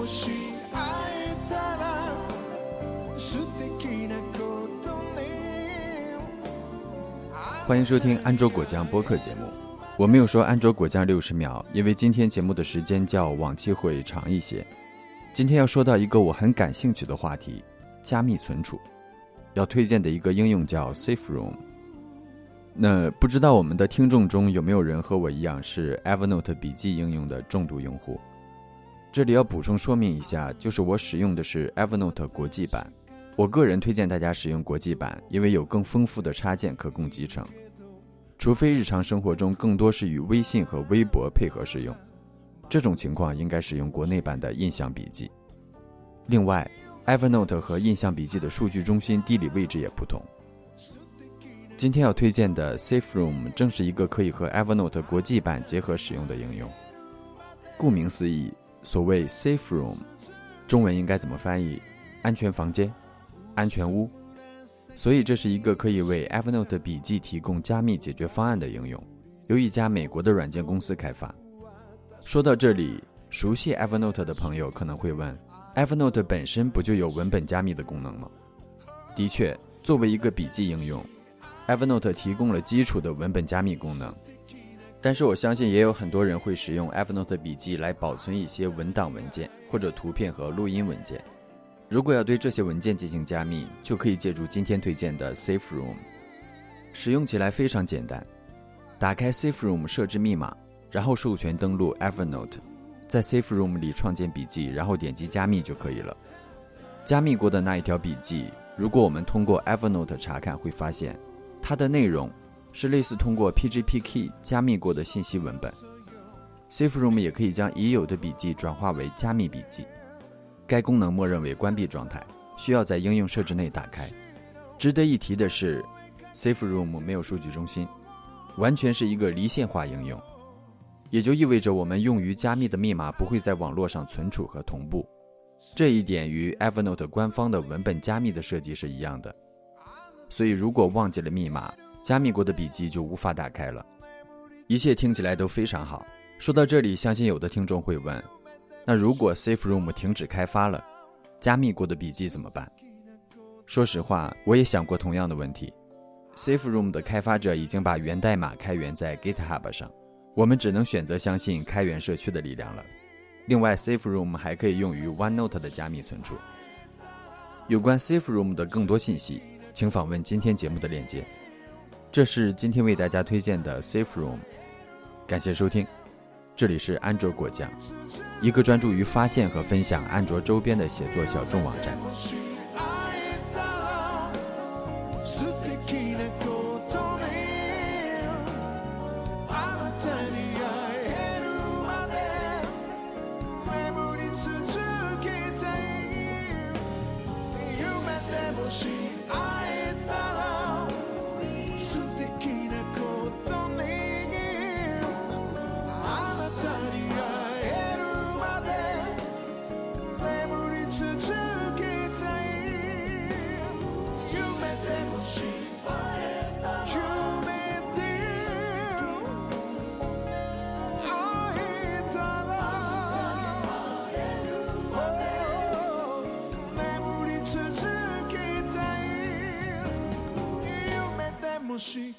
もし会えたら素敵なことね欢迎收听安卓果酱播客节目。我没有说安卓果酱六十秒，因为今天节目的时间较往期会长一些。今天要说到一个我很感兴趣的话题——加密存储。要推荐的一个应用叫 SafeRoom。那不知道我们的听众中有没有人和我一样是 Evernote 笔记应用的重度用户？ 这里要补充说明一下，就是我使用的是 Evernote 国际版。我个人推荐大家使用国际版，因为有更丰富的插件可供集成。除非日常生活中更多是与微信和微博配合使用，这种情况应该使用国内版的印象笔记。另外，Evernote 和印象笔记的数据中心地理位置也不同。今天要推荐的 SafeRoom 正是一个可以和 Evernote 国际版结合使用的应用。顾名思义，所谓 SafeRoom，中文应该怎么翻译？安全房间、安全屋。所以这是一个可以为 Evernote 笔记提供加密解决方案的应用，由一家美国的软件公司开发。说到这里，熟悉 Evernote 的朋友可能会问：Evernote 本身不就有文本加密的功能吗？的确，作为一个笔记应用。Evernote 提供了基础的文本加密功能，但是我相信也有很多人会使用 Evernote 笔记来保存一些文档文件或者图片和录音文件。如果要对这些文件进行加密，就可以借助今天推荐的 SafeRoom。使用起来非常简单，打开 SafeRoom 设置密码，然后授权登录 Evernote，在 SafeRoom 里创建笔记，然后点击加密就可以了。加密过的那一条笔记，如果我们通过 Evernote 查看，会发现。它的内容是类似通过 PGP key 加密过的信息文本。SafeRoom 也可以将已有的笔记转化为加密笔记。该功能默认为关闭状态，需要在应用设置内打开。值得一提的是，SafeRoom 没有数据中心，完全是一个离线化应用，也就意味着我们用于加密的密码不会在网络上存储和同步。这一点与 Evernote 官方的文本加密的设计是一样的。所以，如果忘记了密码，加密过的笔记就无法打开了。一切听起来都非常好。说到这里，相信有的听众会问：那如果 SafeRoom 停止开发了，加密过的笔记怎么办？说实话，我也想过同样的问题。SafeRoom 的开发者已经把源代码开源在 GitHub 上，我们只能选择相信开源社区的力量了。另外，SafeRoom 还可以用于 OneNote 的加密存储。有关 SafeRoom 的更多信息。请访问今天节目的链接。这是今天为大家推荐的 SafeRoom，感谢收听。这里是安卓果酱，一个专注于发现和分享安卓周边的写作小众网站。She